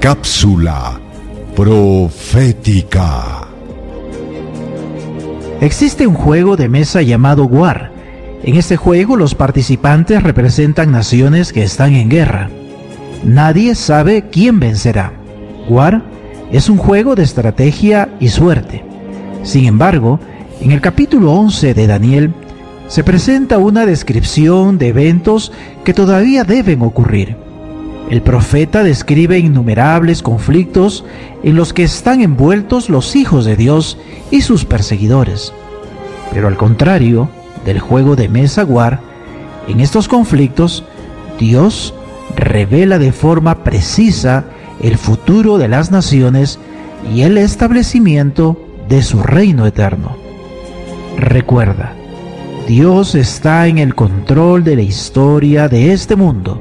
Cápsula profética. Existe un juego de mesa llamado War. En este juego los participantes representan naciones que están en guerra. Nadie sabe quién vencerá. War es un juego de estrategia y suerte. Sin embargo, en el capítulo 11 de Daniel se presenta una descripción de eventos que todavía deben ocurrir. El profeta describe innumerables conflictos en los que están envueltos los hijos de Dios y sus perseguidores. Pero al contrario del juego de mesa War, en estos conflictos Dios revela de forma precisa el futuro de las naciones y el establecimiento de su reino eterno. Recuerda, Dios está en el control de la historia de este mundo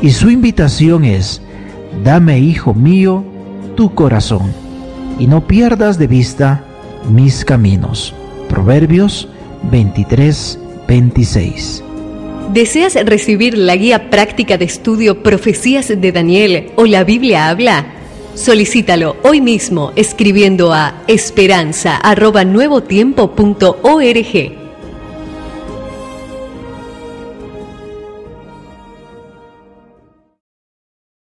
y su invitación es, dame, hijo mío, tu corazón, y no pierdas de vista mis caminos. Proverbios 23, 26. ¿Deseas recibir la guía práctica de estudio Profecías de Daniel o la Biblia habla? Solicítalo hoy mismo escribiendo a esperanza.nuevotiempo.org